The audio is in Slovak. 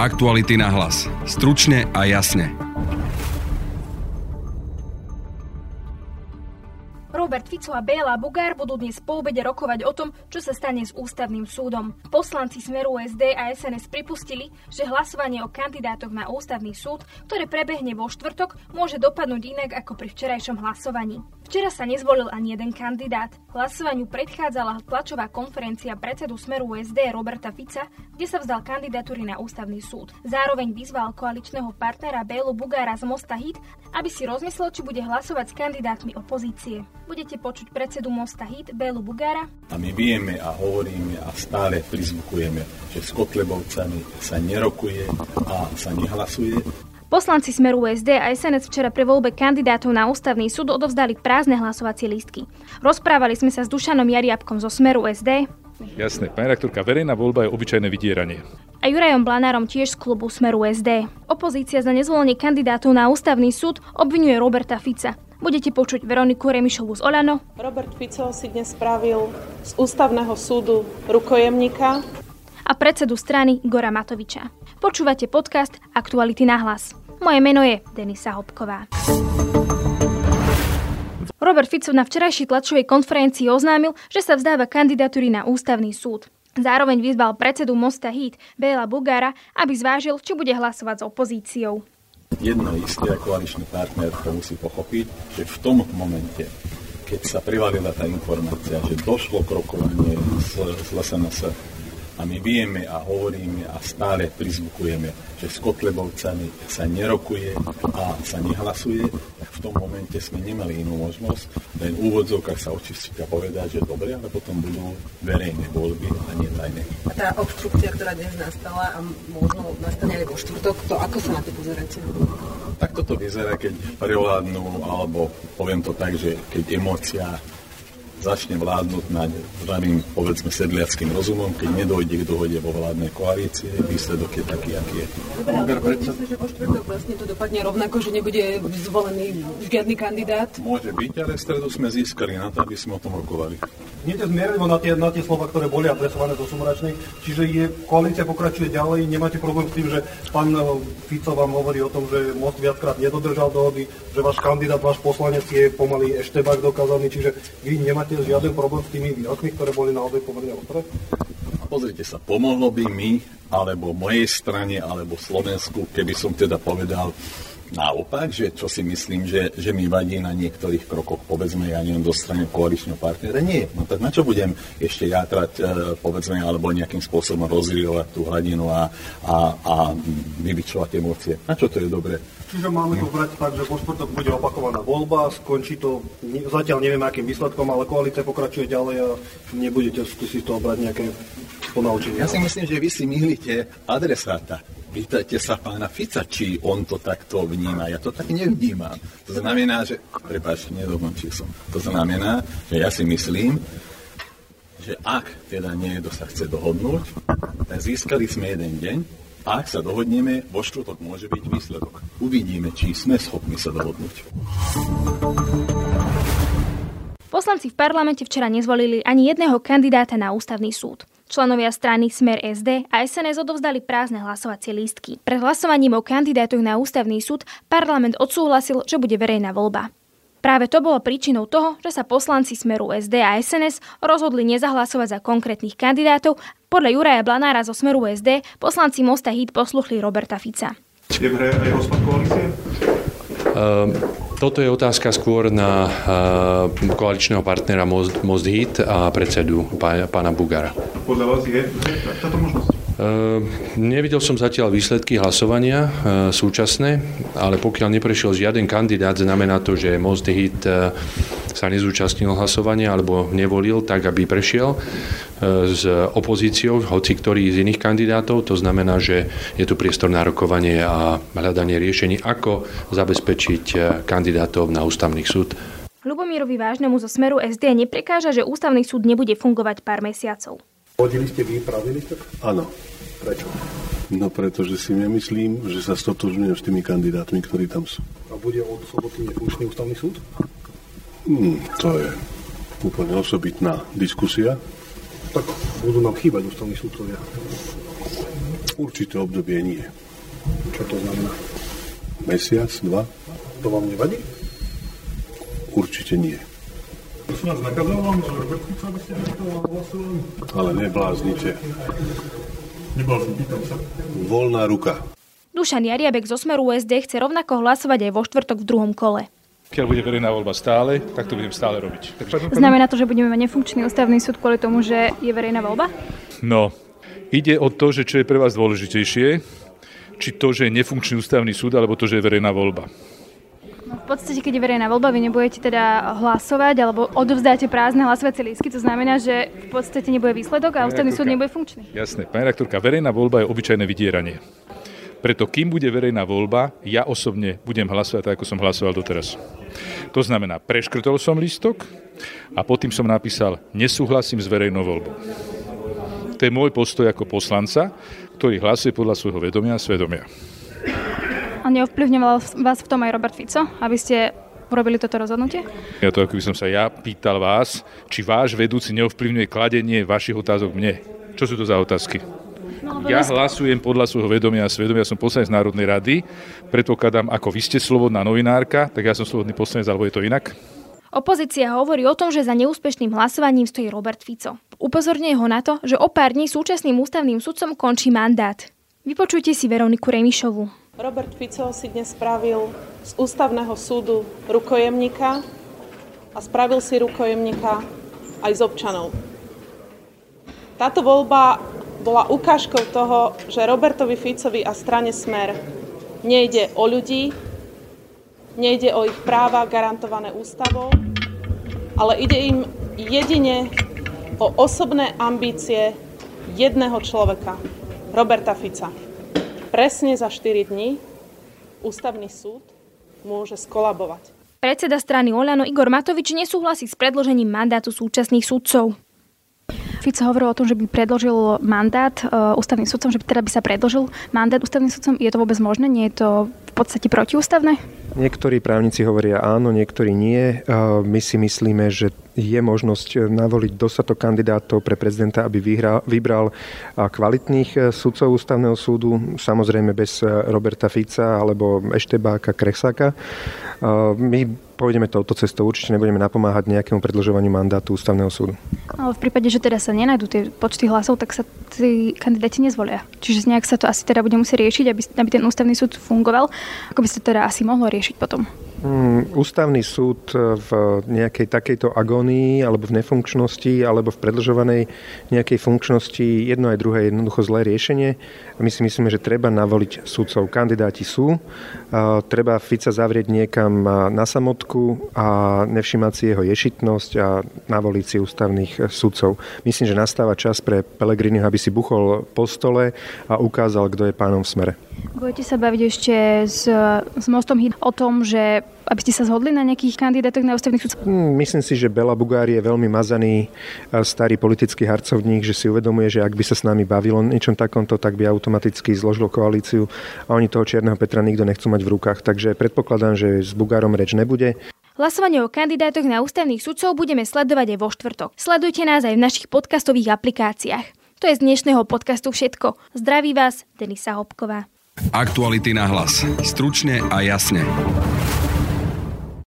Aktuality na hlas. Stručne a jasne. Robert Fico a Béla Bugár budú dnes po obede rokovať o tom, čo sa stane s ústavným súdom. Poslanci Smeru SD a SNS pripustili, že hlasovanie o kandidátoch na ústavný súd, ktoré prebehne vo štvrtok, môže dopadnúť inak ako pri včerajšom hlasovaní. Včera sa nezvolil ani jeden kandidát. Hlasovaniu predchádzala tlačová konferencia predsedu Smeru SD Roberta Fica, kde sa vzdal kandidatúry na ústavný súd. Zároveň vyzval koaličného partnera Bélu Bugára z Mosta Hit, aby si rozmyslel, či bude hlasovať s kandidátmi opozície. Budete počuť predsedu Mosta Hit Bélu Bugára. A my vieme a hovoríme a stále prizvukujeme, že s Kotlebovcami sa nerokuje a sa nehlasuje, Poslanci Smeru SD a SNS včera pre voľbe kandidátov na ústavný súd odovzdali prázdne hlasovacie lístky. Rozprávali sme sa s Dušanom Jariabkom zo Smeru SD. Jasné, pani rektorka, verejná voľba je obyčajné vydieranie. A Jurajom Blanárom tiež z klubu Smeru SD. Opozícia za nezvolenie kandidátov na ústavný súd obvinuje Roberta Fica. Budete počuť Veroniku Remišovu z Olano. Robert Fico si dnes spravil z ústavného súdu rukojemníka a predsedu strany Igora Matoviča. Počúvate podcast Aktuality na hlas. Moje meno je Denisa Hopková. Robert Fico na včerajšej tlačovej konferencii oznámil, že sa vzdáva kandidatúry na ústavný súd. Zároveň vyzval predsedu Mosta Hit Béla Bugára, aby zvážil, či bude hlasovať s opozíciou. Jedno isté koaličný partner to musí pochopiť, že v tom momente, keď sa privalila tá informácia, že došlo k rokovanie s, s LSNS a my vieme a hovoríme a stále prizvukujeme, že s Kotlebovcami sa nerokuje a sa nehlasuje, v tom momente sme nemali inú možnosť, len v úvodzovkách sa očistiť a povedať, že dobre, ale potom budú verejné voľby a nie tajné. A tá obštrukcia, ktorá dnes nastala a možno nastane aj vo štvrtok, to ako sa na to pozeráte? Tak toto vyzerá, keď prevládnu, alebo poviem to tak, že keď emócia začne vládnuť nad zdravým, povedzme, sedliackým rozumom, keď nedojde k dohode vo vládnej koalície, výsledok je taký, aký je. Dobre, ale že vo štvrtok vlastne to dopadne rovnako, že nebude zvolený žiadny kandidát? Môže byť, ale v stredu sme získali na to, aby sme o tom rokovali. Nie je zmierlivo na tie, na tie slova, ktoré boli adresované do Sumračnej, čiže je, koalícia pokračuje ďalej, nemáte problém s tým, že pán eh, Fico vám hovorí o tom, že most viackrát nedodržal dohody, že váš kandidát, váš poslanec je pomaly ešte bak dokázaný, čiže vy nemáte nemáte žiaden problém s tými výrokmi, ktoré boli naozaj pomerne ostré? Pozrite sa, pomohlo by mi, alebo mojej strane, alebo Slovensku, keby som teda povedal, Naopak, že čo si myslím, že, že mi vadí na niektorých krokoch, povedzme, ja neviem, do strany koaličného partnera, nie. No tak na čo budem ešte játrať, e, povedzme, alebo nejakým spôsobom rozrývať tú hladinu a, a, a vybičovať emócie. Na čo to je dobré? Čiže máme to brať tak, že po štvrtok bude opakovaná voľba, skončí to, zatiaľ neviem akým výsledkom, ale koalícia pokračuje ďalej a nebudete skúsiť toho brať nejaké ponaučenie. Ja si myslím, že vy si mýlite adresáta. Pýtajte sa pána Fica, či on to takto vníma. Ja to tak nevnímam. To znamená, že... Prepáč, nedokončil som. To znamená, že ja si myslím, že ak teda niekto sa chce dohodnúť, tak získali sme jeden deň, a ak sa dohodneme, vo štvrtok môže byť výsledok. Uvidíme, či sme schopní sa dohodnúť. Poslanci v parlamente včera nezvolili ani jedného kandidáta na ústavný súd. Členovia strany Smer SD a SNS odovzdali prázdne hlasovacie lístky. Pred hlasovaním o kandidátoch na ústavný súd parlament odsúhlasil, že bude verejná voľba. Práve to bolo príčinou toho, že sa poslanci Smeru SD a SNS rozhodli nezahlasovať za konkrétnych kandidátov. Podľa Juraja Blanára zo Smeru SD poslanci Mosta Hit posluchli Roberta Fica. Je v hre aj rozpad koalície? Um, toto je otázka skôr na uh, koaličného partnera Most, Most Hit a predsedu pána Bugara. Podľa vás je táto možnosť? Ehm, nevidel som zatiaľ výsledky hlasovania e, súčasné, ale pokiaľ neprešiel žiaden kandidát, znamená to, že Most Hit sa nezúčastnil hlasovania alebo nevolil tak, aby prešiel e, s opozíciou, hoci ktorý z iných kandidátov. To znamená, že je tu priestor na rokovanie a hľadanie riešení, ako zabezpečiť kandidátov na ústavný súd. Lubomírovi Vážnemu zo Smeru SD neprekáža, že ústavný súd nebude fungovať pár mesiacov. Hodili ste vy, ste? Áno. Prečo? No pretože si nemyslím, že sa stotožňujem s tými kandidátmi, ktorí tam sú. A bude od soboty nefunkčný ústavný súd? Hmm, to je úplne osobitná diskusia. Tak budú nám chýbať ústavní súdcovia. Určité obdobie nie. Čo to znamená? Mesiac, dva? To vám nevadí? Určite nie. Hlasovali? Ale nebláznite. Neblázim, pýtam sa. Voľná ruka. Dušan Jariabek zo Smeru USD chce rovnako hlasovať aj vo štvrtok v druhom kole. Keď bude verejná voľba stále, tak to budem stále robiť. Znamená to, že budeme mať nefunkčný ústavný súd kvôli tomu, že je verejná voľba? No, ide o to, že čo je pre vás dôležitejšie, či to, že je nefunkčný ústavný súd, alebo to, že je verejná voľba. No, v podstate, keď je verejná voľba, vy nebudete teda hlasovať alebo odovzdáte prázdne hlasovacie lístky, to znamená, že v podstate nebude výsledok a ústavný súd nebude funkčný. Jasné, pani rektorka, verejná voľba je obyčajné vydieranie. Preto kým bude verejná voľba, ja osobne budem hlasovať tak, ako som hlasoval doteraz. To znamená, preškrtol som lístok a potom som napísal, nesúhlasím s verejnou voľbou. To je môj postoj ako poslanca, ktorý hlasuje podľa svojho vedomia a svedomia. A neovplyvňoval vás v tom aj Robert Fico, aby ste urobili toto rozhodnutie? Ja to ako by som sa ja pýtal vás, či váš vedúci neovplyvňuje kladenie vašich otázok mne. Čo sú to za otázky? No, Ja hlasujem podľa svojho vedomia a svedomia, som poslanec Národnej rady. Predpokladám, ako vy ste slobodná novinárka, tak ja som slobodný poslanec, alebo je to inak? Opozícia hovorí o tom, že za neúspešným hlasovaním stojí Robert Fico. Upozorňuje ho na to, že o pár dní súčasným ústavným sudcom končí mandát. Vypočujte si Veroniku Remišovu. Robert Fico si dnes spravil z ústavného súdu rukojemníka a spravil si rukojemníka aj z občanov. Táto voľba bola ukážkou toho, že Robertovi Ficovi a strane Smer nejde o ľudí, nejde o ich práva garantované ústavou, ale ide im jedine o osobné ambície jedného človeka, Roberta Fica. Presne za 4 dní ústavný súd môže skolabovať. Predseda strany Oľano Igor Matovič nesúhlasí s predložením mandátu súčasných sudcov. Fico hovoril o tom, že by predložil mandát uh, ústavným sudcom, že by teda by sa predložil mandát ústavným sudcom. Je to vôbec možné? Nie je to v podstate protiústavné? Niektorí právnici hovoria áno, niektorí nie. My si myslíme, že je možnosť navoliť dostatok kandidátov pre prezidenta, aby vyhral, vybral kvalitných sudcov ústavného súdu, samozrejme bez Roberta Fica alebo Eštebáka, Kresáka. My pôjdeme touto cestou, určite nebudeme napomáhať nejakému predlžovaniu mandátu ústavného súdu. Ale v prípade, že teda sa nenajdú tie počty hlasov, tak sa tí kandidáti nezvolia. Čiže nejak sa to asi teda bude musieť riešiť, aby, aby ten ústavný súd fungoval. Ako by sa teda asi mohlo riešiť potom? Hmm, ústavný súd v nejakej takejto agónii alebo v nefunkčnosti alebo v predlžovanej nejakej funkčnosti jedno aj druhé je jednoducho zlé riešenie. My si myslíme, že treba navoliť sudcov. Kandidáti sú. Treba Fica zavrieť niekam na samotku a nevšimať si jeho ješitnosť a navoliť si ústavných sudcov. Myslím, že nastáva čas pre Pelegriniho, aby si buchol po stole a ukázal, kto je pánom v smere. Budete sa baviť ešte s, s Mostom o tom, že aby ste sa zhodli na nejakých kandidátoch na ústavných sudcov? Myslím si, že Bela Bugári je veľmi mazaný starý politický harcovník, že si uvedomuje, že ak by sa s nami bavilo niečom takomto, tak by automaticky zložil koalíciu a oni toho Čierneho Petra nikto nechcú mať v rukách. Takže predpokladám, že s Bugárom reč nebude. Hlasovanie o kandidátoch na ústavných sudcov budeme sledovať aj vo štvrtok. Sledujte nás aj v našich podcastových aplikáciách. To je z dnešného podcastu všetko. Zdraví vás, Denisa Hopková. Aktuality na hlas. Stručne a jasne.